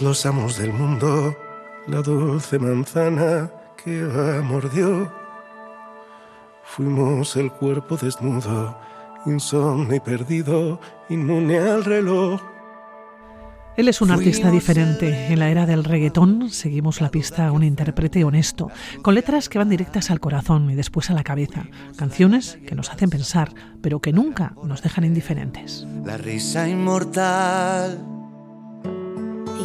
Los amos del mundo, la dulce manzana que mordió. Fuimos el cuerpo desnudo, insomne y perdido, inmune al reloj. Él es un artista diferente. En la era del reggaetón seguimos la pista a un intérprete honesto, con letras que van directas al corazón y después a la cabeza. Canciones que nos hacen pensar, pero que nunca nos dejan indiferentes. La risa inmortal.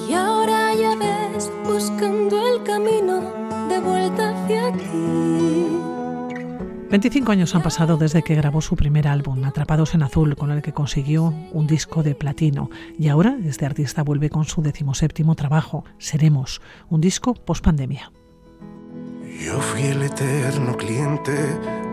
Y ahora ya ves, buscando el camino de vuelta hacia aquí. 25 años han pasado desde que grabó su primer álbum, Atrapados en Azul, con el que consiguió un disco de platino. Y ahora, este artista vuelve con su decimoséptimo trabajo, Seremos, un disco post pandemia. Yo fui el eterno cliente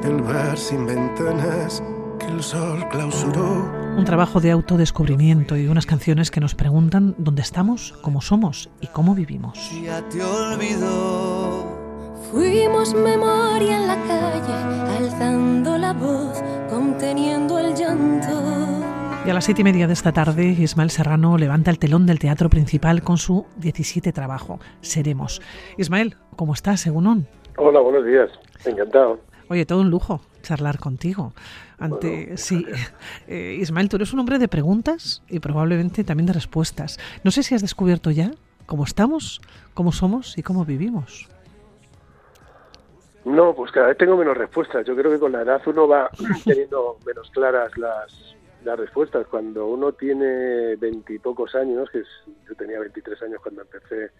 del bar sin ventanas que el sol clausuró. Un trabajo de autodescubrimiento y unas canciones que nos preguntan dónde estamos, cómo somos y cómo vivimos. Ya te olvidó. Fuimos memoria en la calle, alzando la voz, conteniendo el llanto. Y a las siete y media de esta tarde, Ismael Serrano levanta el telón del teatro principal con su 17 trabajo, Seremos. Ismael, ¿cómo estás, según Hola, buenos días. Encantado. Oye, todo un lujo charlar contigo. Ante, sí, eh, Ismael, tú eres un hombre de preguntas y probablemente también de respuestas. No sé si has descubierto ya cómo estamos, cómo somos y cómo vivimos. No, pues cada vez tengo menos respuestas. Yo creo que con la edad uno va teniendo menos claras las, las respuestas. Cuando uno tiene veintipocos años, que es, yo tenía 23 años cuando empecé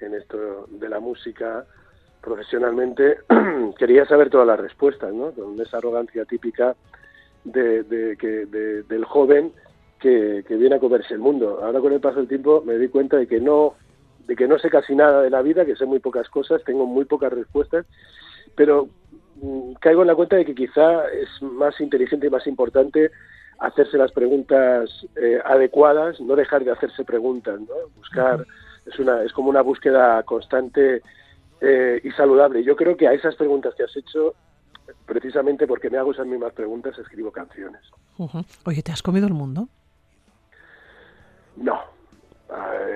en esto de la música profesionalmente, quería saber todas las respuestas, ¿no? Con esa arrogancia típica de, de, que, del joven que, que viene a comerse el mundo. Ahora con el paso del tiempo me di cuenta de que no de que no sé casi nada de la vida, que sé muy pocas cosas, tengo muy pocas respuestas pero mm, caigo en la cuenta de que quizá es más inteligente y más importante hacerse las preguntas eh, adecuadas, no dejar de hacerse preguntas, ¿no? Buscar, es, una, es como una búsqueda constante eh, y saludable. Yo creo que a esas preguntas que has hecho, precisamente porque me hago esas mismas preguntas, escribo canciones. Oye, ¿te has comido el mundo? No,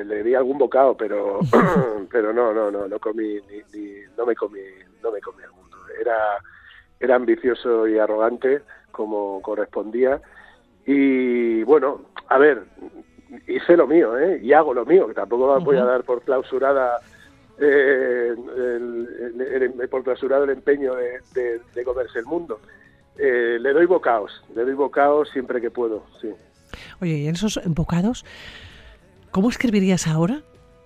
le di algún bocado, pero pero no, no, no, no comí, ni, no me comí, no me comí el mundo. Era, era ambicioso y arrogante como correspondía y bueno, a ver, hice lo mío, ¿eh? Y hago lo mío, que tampoco voy a dar por clausurada eh, el, por clausurado el empeño de, de, comerse el mundo. Eh, le doy bocados, le doy bocados siempre que puedo, sí. Oye, y en esos bocados, ¿Cómo escribirías ahora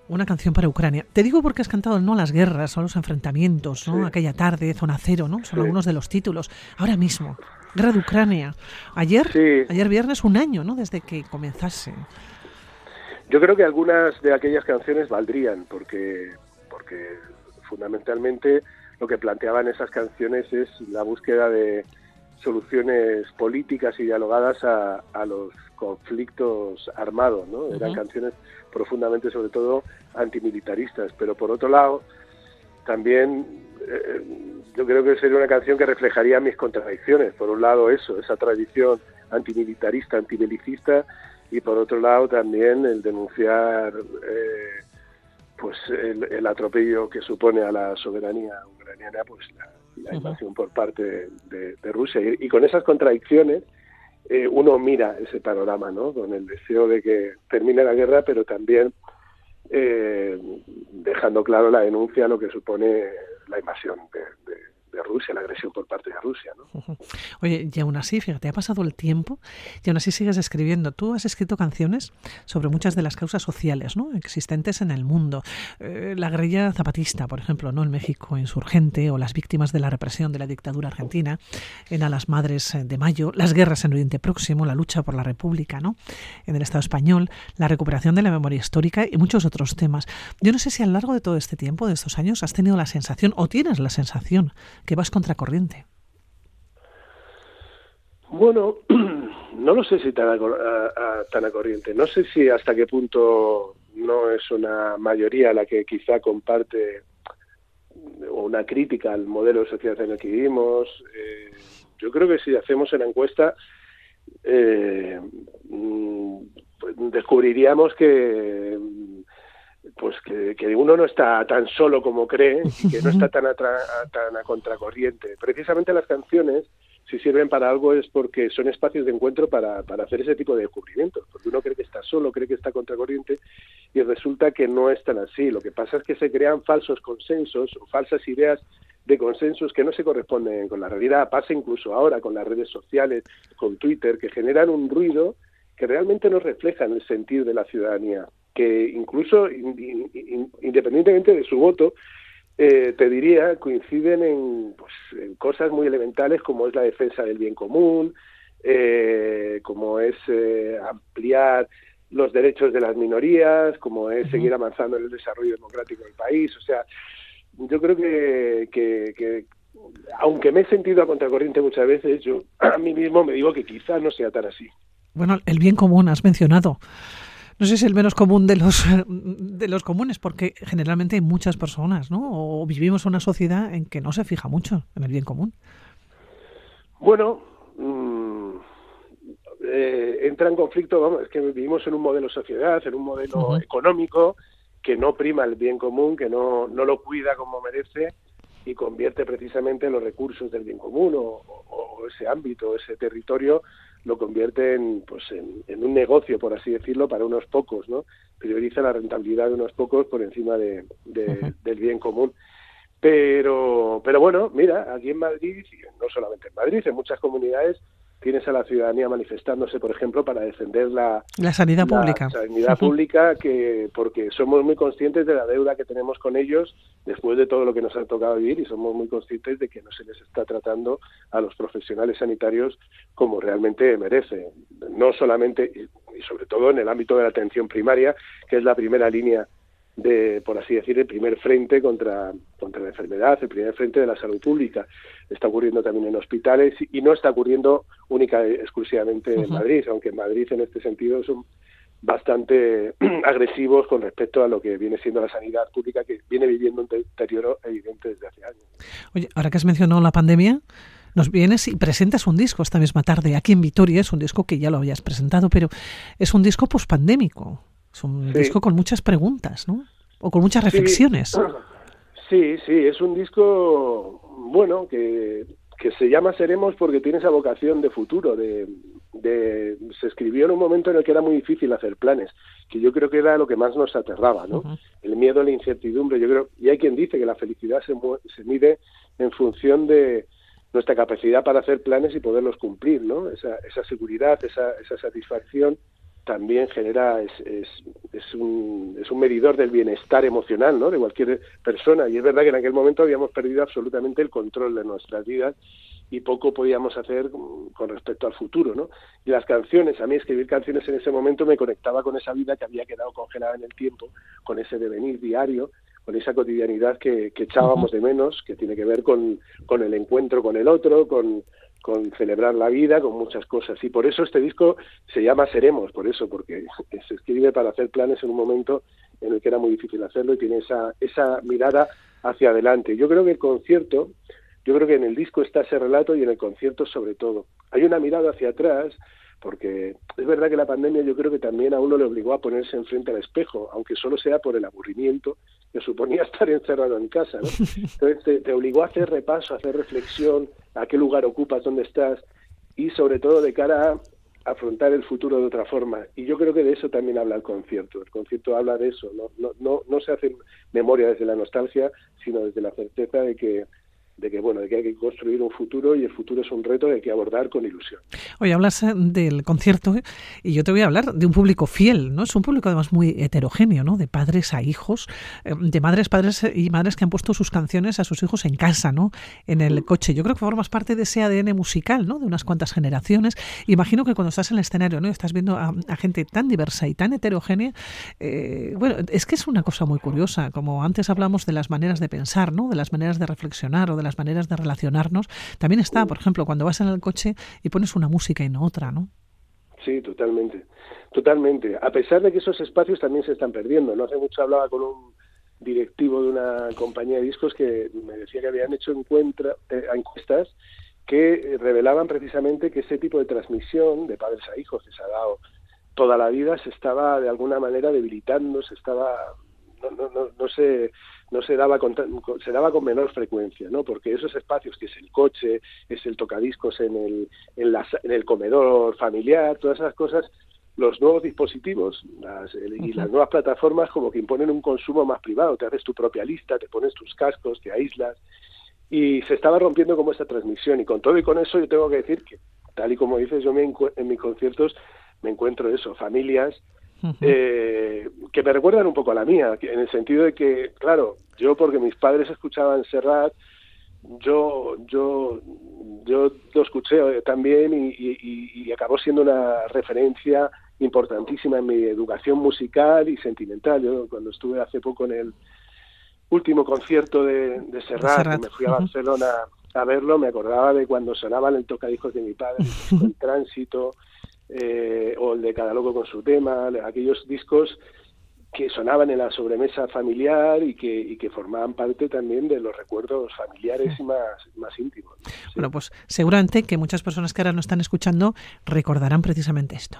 una canción para Ucrania? Te digo porque has cantado no las guerras o los enfrentamientos, ¿no? Aquella tarde, zona cero, ¿no? Son algunos de los títulos. Ahora mismo, Guerra de Ucrania. Ayer, ayer viernes, un año, ¿no? Desde que comenzase. Yo creo que algunas de aquellas canciones valdrían, porque, porque fundamentalmente lo que planteaban esas canciones es la búsqueda de soluciones políticas y dialogadas a, a los conflictos armados, ¿no? Eran canciones profundamente, sobre todo, antimilitaristas, pero por otro lado, también eh, yo creo que sería una canción que reflejaría mis contradicciones. Por un lado, eso, esa tradición antimilitarista, antibelicista, y por otro lado, también el denunciar eh, pues el, atropello que supone a la soberanía ucraniana, pues la, invasión por parte de, Rusia. y, con esas contradicciones, eh, uno mira ese panorama, ¿no? Con el deseo de que termine la guerra, pero también eh, dejando claro la denuncia a lo que supone la invasión de Rusia, la agresión por parte de Rusia. ¿no? Oye, y aún así, fíjate, ha pasado el tiempo y aún así sigues escribiendo. Tú has escrito canciones sobre muchas de las causas sociales ¿no? existentes en el mundo. Eh, la guerrilla zapatista, por ejemplo, ¿no? en México insurgente, o las víctimas de la represión de la dictadura argentina, en A las Madres de Mayo, las guerras en Oriente Próximo, la lucha por la República ¿no? en el Estado español, la recuperación de la memoria histórica y muchos otros temas. Yo no sé si a lo largo de todo este tiempo, de estos años, has tenido la sensación o tienes la sensación que vas contracorriente. Bueno, no lo sé si tan a, corriente. No sé si hasta qué punto no es una mayoría la que quizá comparte una crítica al modelo de sociedad en el que vivimos. Eh, yo creo que si hacemos una encuesta, eh, mm, descubriríamos que pues que, que, uno no está tan solo como cree y que no está tan a, tan a contracorriente. Precisamente las canciones, si sirven para algo, es porque son espacios de encuentro para, para hacer ese tipo de descubrimientos, porque uno cree que está solo, cree que está contracorriente y resulta que no es tan así. Lo que pasa es que se crean falsos consensos o falsas ideas de consensos que no se corresponden con la realidad. Pasa incluso ahora con las redes sociales, con Twitter, que generan un ruido que realmente no reflejan el sentir de la ciudadanía que incluso independientemente de su voto, eh, te diría, coinciden en, pues, en, cosas muy elementales como es la defensa del bien común, eh, como es eh, ampliar los derechos de las minorías, como es seguir avanzando en el desarrollo democrático del país. O sea, yo creo que, que, que aunque me he sentido a contracorriente muchas veces, yo a mí mismo me digo que quizás no sea tan así. Bueno, el bien común has mencionado no sé si es el menos común de los, de los comunes, porque generalmente hay muchas personas, ¿no? O vivimos una sociedad en que no se fija mucho en el bien común. Bueno, mm, eh, entra en conflicto, vamos, es que vivimos en un modelo sociedad, en un modelo económico que no prima el bien común, que no, no lo cuida como merece y convierte precisamente los recursos del bien común o, o ese ámbito, ese territorio lo convierte en, pues en, un negocio, por así decirlo, para unos pocos, ¿no? Prioriza la rentabilidad de unos pocos por encima de, del bien común. Pero, pero bueno, mira, aquí en Madrid, y no solamente en Madrid, en muchas comunidades tienes a la ciudadanía manifestándose, por ejemplo, para defender la, la sanidad pública. sanidad pública, que porque somos muy conscientes de la deuda que tenemos con ellos después de todo lo que nos ha tocado vivir y somos muy conscientes de que no se les está tratando a los profesionales sanitarios como realmente merece. No solamente, y sobre todo en el ámbito de la atención primaria, que es la primera línea de, por así decir, el primer frente contra, contra la enfermedad, el primer frente de la salud pública. Está ocurriendo también en hospitales y no está ocurriendo única exclusivamente en Madrid, aunque en Madrid en este sentido son bastante agresivos con respecto a lo que viene siendo la sanidad pública, que viene viviendo un deterioro evidente desde hace años. Oye, ahora que has mencionado la pandemia, nos vienes y presentas un disco esta misma tarde aquí en Vitoria. Es un disco que ya lo habías presentado, pero es un disco pospandémico. Es un disco con muchas preguntas, ¿no? O con muchas reflexiones. Sí, sí, es un disco, bueno, que, que se llama Seremos porque tiene esa vocación de futuro, de, de, se escribió en un momento en el que era muy difícil hacer planes, que yo creo que era lo que más nos aterraba, ¿no? El miedo, la incertidumbre, yo creo, y hay quien dice que la felicidad se, se mide en función de nuestra capacidad para hacer planes y poderlos cumplir, ¿no? Esa, esa seguridad, esa, esa satisfacción también genera, es, es, es, un, es un medidor del bienestar emocional ¿no? de cualquier persona. Y es verdad que en aquel momento habíamos perdido absolutamente el control de nuestras vidas y poco podíamos hacer con respecto al futuro, ¿no? Y las canciones, a mí escribir canciones en ese momento me conectaba con esa vida que había quedado congelada en el tiempo, con ese devenir diario, con esa cotidianidad que, que echábamos de menos, que tiene que ver con, con el encuentro con el otro, con, con celebrar la vida, con muchas cosas. Y por eso este disco se llama Seremos, por eso, porque se escribe para hacer planes en un momento en el que era muy difícil hacerlo y tiene esa, esa mirada hacia adelante. Yo creo que el concierto, yo creo que en el disco está ese relato y en el concierto sobre todo. Hay una mirada hacia atrás, porque es verdad que la pandemia yo creo que también a uno le obligó a ponerse enfrente al espejo, aunque solo sea por el aburrimiento que suponía estar encerrado en casa. ¿no? Entonces te, obligó a hacer repaso, a hacer reflexión, a qué lugar ocupas, dónde estás y sobre todo de cara a afrontar el futuro de otra forma. Y yo creo que de eso también habla el concierto. El concierto habla de eso. No, no, no, no se hace memoria desde la nostalgia, sino desde la certeza de que de que bueno de que hay que construir un futuro y el futuro es un reto que hay que abordar con ilusión. Oye, hablas eh, del concierto ¿eh? y yo te voy a hablar de un público fiel, ¿no? Es un público además muy heterogéneo, ¿no? De padres a hijos, eh, de madres, padres y madres que han puesto sus canciones a sus hijos en casa, ¿no? En el coche. Yo creo que formas parte de ese ADN musical, ¿no? De unas cuantas generaciones. Imagino que cuando estás en el escenario, ¿no? Estás viendo a, gente tan diversa y tan heterogénea, bueno, es que es una cosa muy curiosa. Como antes hablamos de las maneras de pensar, ¿no? De las maneras de reflexionar o de las maneras de relacionarnos, también está, por ejemplo, cuando vas en el coche y pones una música y no otra, ¿no? Sí, totalmente, totalmente. A pesar de que esos espacios también se están perdiendo. No hace mucho hablaba con un directivo de una compañía de discos que me decía que habían hecho encuentra, eh, encuestas que revelaban precisamente que ese tipo de transmisión de padres a hijos que se ha dado toda la vida se estaba de alguna manera debilitando, se estaba no, no, no se no se daba con, se daba con menor frecuencia, ¿no? Porque esos espacios que es el coche, es el tocadiscos en el en, en el comedor familiar, todas esas cosas los nuevos dispositivos y las nuevas plataformas como que imponen un consumo más privado, te haces tu propia lista, te pones tus cascos, te aíslas y se estaba rompiendo como esta transmisión y con todo y con eso yo tengo que decir que tal y como dices yo me en mis conciertos me encuentro eso, familias eh, que me recuerdan un poco a la mía, en el sentido de que, claro, yo porque mis padres escuchaban Serrat, yo, yo, yo lo escuché también y, y acabó siendo una referencia importantísima en mi educación musical y sentimental. Yo cuando estuve hace poco en el último concierto de, de Serrat, me fui a Barcelona a verlo, me acordaba de cuando sonaban el tocadiscos de mi padre, el tránsito, eh, o el de Cada Loco con su tema, aquellos discos que sonaban en la sobremesa familiar y que, y que formaban parte también de los recuerdos familiares y más, más íntimos. Bueno, pues seguramente que muchas personas que ahora nos están escuchando recordarán precisamente esto.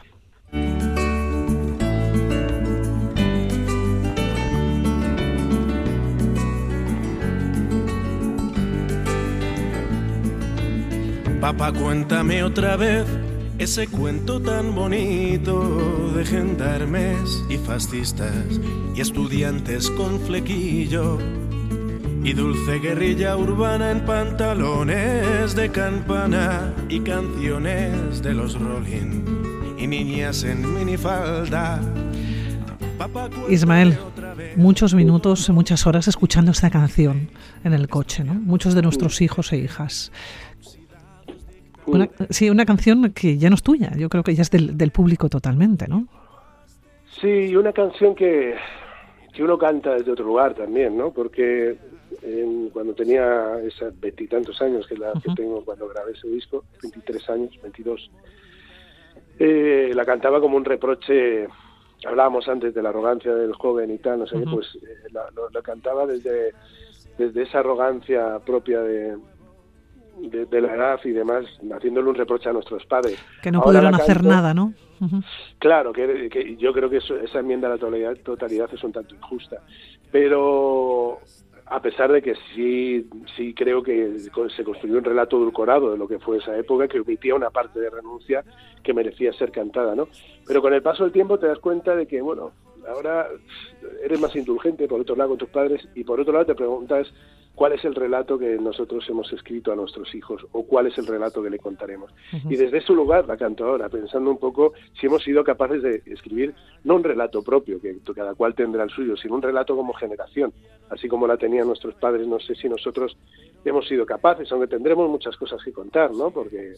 Papá, cuéntame otra vez ese cuento tan bonito de gendarmes y fascistas y estudiantes con flequillo y dulce guerrilla urbana en pantalones de campana y canciones de los Rolling y niñas en minifalda. Ismael, muchos minutos, muchas horas escuchando esta canción en el coche, ¿no? Muchos de nuestros hijos e hijas. Sí, una canción que ya no es tuya, yo creo que ya es del, público totalmente, ¿no? Sí, una canción que, que uno canta desde otro lugar también, ¿no? Porque cuando tenía esos veintitantos años, que la que tengo cuando grabé ese disco, 23 años, 22, eh, la cantaba como un reproche, hablábamos antes de la arrogancia del joven y tal, no sé pues eh, la, cantaba desde, desde esa arrogancia propia de, de, la edad y demás, haciéndole un reproche a nuestros padres. Que no pudieron hacer nada, ¿no? Claro, que, yo creo que esa enmienda a la totalidad, totalidad es un tanto injusta. Pero a pesar de que sí, sí creo que se construyó un relato edulcorado de lo que fue esa época, que omitía una parte de renuncia que merecía ser cantada, ¿no? Pero con el paso del tiempo te das cuenta de que, bueno, ahora eres más indulgente, por otro lado, con tus padres, y por otro lado te preguntas cuál es el relato que nosotros hemos escrito a nuestros hijos o cuál es el relato que le contaremos. Y desde ese lugar la canto ahora, pensando un poco si hemos sido capaces de escribir no un relato propio, que cada cual tendrá el suyo, sino un relato como generación, así como la tenían nuestros padres. No sé si nosotros hemos sido capaces, aunque tendremos muchas cosas que contar, ¿no? Porque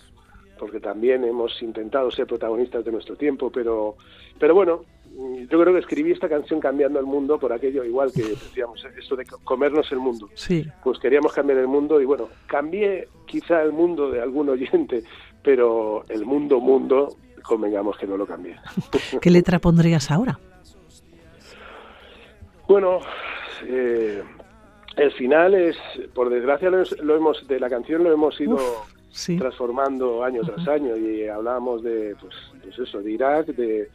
porque también hemos intentado ser protagonistas de nuestro tiempo, pero, pero bueno, yo creo que escribí esta canción cambiando el mundo por aquello igual que decíamos, esto de comernos el mundo. Sí. Pues queríamos cambiar el mundo y bueno, cambié quizá el mundo de algún oyente, pero el mundo, mundo, convengamos que no lo cambié. ¿Qué letra pondrías ahora? Bueno, eh, el final es, por desgracia, lo, hemos de la canción lo hemos ido transformando año tras año y hablábamos de, pues, pues eso, de Irak, de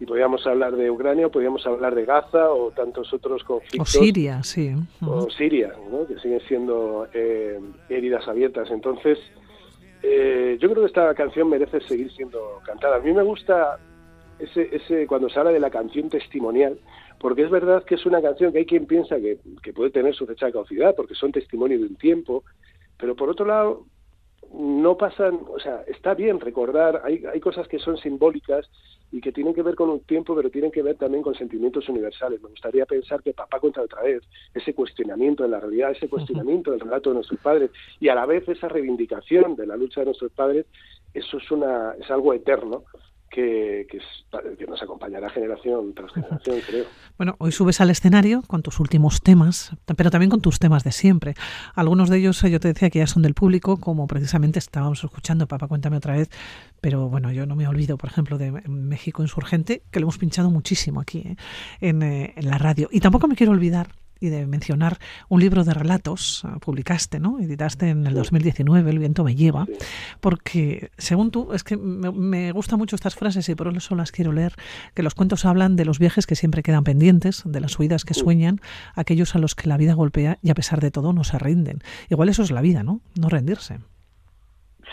y podíamos hablar de Ucrania, podíamos hablar de Gaza o tantos otros conflictos. O Siria, sí. O Siria, ¿no? que siguen siendo eh, heridas abiertas. Entonces, eh, yo creo que esta canción merece seguir siendo cantada. A mí me gusta ese, ese cuando se habla de la canción testimonial, porque es verdad que es una canción que hay quien piensa que, que puede tener su fecha de caducidad, porque son testimonio de un tiempo, pero por otro lado, no pasan, o sea, está bien recordar, hay, hay cosas que son simbólicas y que tienen que ver con un tiempo, pero tienen que ver también con sentimientos universales. Me gustaría pensar que Papá cuenta otra vez ese cuestionamiento de la realidad, ese cuestionamiento del relato de nuestros padres y a la vez esa reivindicación de la lucha de nuestros padres, eso es, una, es algo eterno que, que, nos acompañará generación tras generación, creo. Bueno, hoy subes al escenario con tus últimos temas, pero también con tus temas de siempre. Algunos de ellos yo te decía que ya son del público, como precisamente estábamos escuchando, papá, cuéntame otra vez, pero bueno, yo no me olvido, por ejemplo, de México Insurgente, que lo hemos pinchado muchísimo aquí eh, en, eh, en la radio. Y tampoco me quiero olvidar y de mencionar un libro de relatos, ah, publicaste, ¿no? Editaste en el 2019, El viento me lleva, porque según tú, es que me, gustan mucho estas frases y por eso las quiero leer, que los cuentos hablan de los viajes que siempre quedan pendientes, de las huidas que sueñan, aquellos a los que la vida golpea y a pesar de todo no se rinden. Igual eso es la vida, ¿no? No rendirse.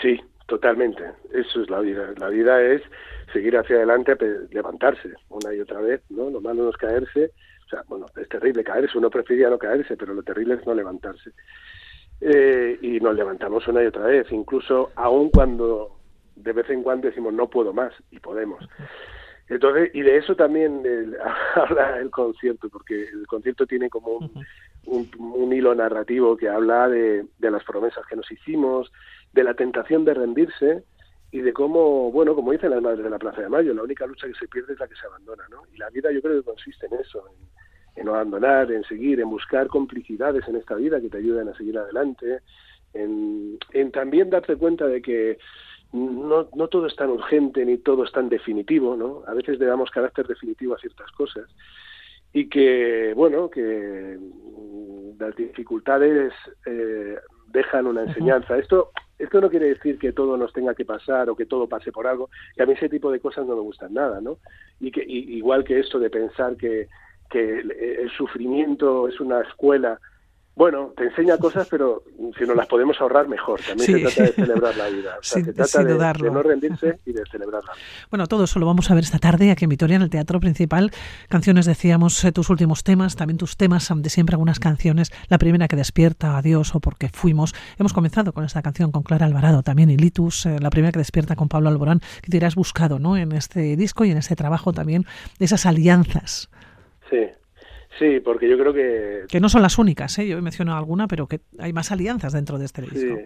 Sí, totalmente. Eso es la vida. La vida es seguir hacia adelante, levantarse una y otra vez, ¿no? Lo malo no es caerse. O sea, bueno, es terrible caerse, uno prefería no caerse, pero lo terrible es no levantarse. Eh, y nos levantamos una y otra vez, incluso aun cuando de vez en cuando decimos no puedo más, y podemos. Entonces, y de eso también habla el concierto, porque el concierto tiene como un, un, hilo narrativo que habla de, de, las promesas que nos hicimos, de la tentación de rendirse y de cómo, bueno, como dicen las madres de la Plaza de Mayo, la única lucha que se pierde es la que se abandona, ¿no? Y la vida yo creo que consiste en eso, en, no abandonar, en seguir, en buscar complicidades en esta vida que te ayuden a seguir adelante, en, en también darte cuenta de que no, no todo es tan urgente ni todo es tan definitivo, ¿no? A veces le damos carácter definitivo a ciertas cosas y que, bueno, que las dificultades eh, dejan una enseñanza. Esto esto no quiere decir que todo nos tenga que pasar o que todo pase por algo, que a mí ese tipo de cosas no me gustan nada, ¿no? Y que igual que esto de pensar que, que el sufrimiento es una escuela bueno, te enseña cosas, pero si nos las podemos ahorrar, mejor. También se trata de celebrar la vida. se trata de, no rendirse y de celebrarla. Bueno, todo eso lo vamos a ver esta tarde aquí en Vitoria, en el Teatro Principal. Canciones, decíamos, eh, tus últimos temas, también tus temas de siempre, algunas canciones. La primera que despierta, Adiós o Porque Fuimos. Hemos comenzado con esta canción con Clara Alvarado, también y Litus, eh, la primera que despierta con Pablo Alborán, que te irás buscado ¿no? en este disco y en este trabajo también de esas alianzas. Sí, Sí, porque yo creo que... Que no son las únicas, ¿eh? yo he mencionado alguna, pero que hay más alianzas dentro de este disco.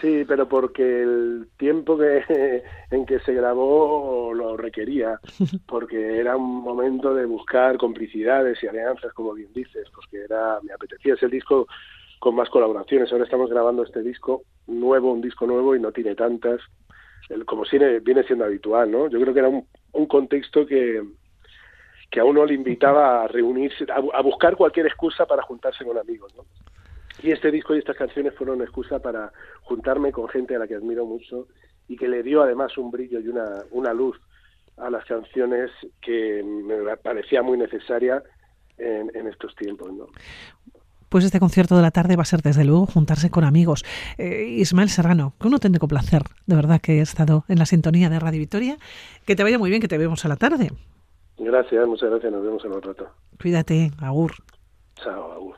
Sí, pero porque el tiempo que, en que se grabó lo requería, porque era un momento de buscar complicidades y alianzas, como bien dices, porque era, me apetecía ese disco con más colaboraciones. Ahora estamos grabando este disco nuevo, un disco nuevo y no tiene tantas, como viene siendo habitual, ¿no? Yo creo que era un contexto que, que a uno le invitaba a reunirse, a, buscar cualquier excusa para juntarse con amigos. ¿no? Y este disco y estas canciones fueron una excusa para juntarme con gente a la que admiro mucho y que le dio además un brillo y una, una luz a las canciones que me parecía muy necesaria en, en estos tiempos. ¿no? Pues este concierto de la tarde va a ser desde luego juntarse con amigos. Eh, Ismael Serrano, que uno tiene que placer, de verdad que he estado en la sintonía de Radio Victoria. Que te vaya muy bien, que te vemos a la tarde. Gracias, muchas gracias. Nos vemos en un rato. Cuídate, Agur. Chao, Agur.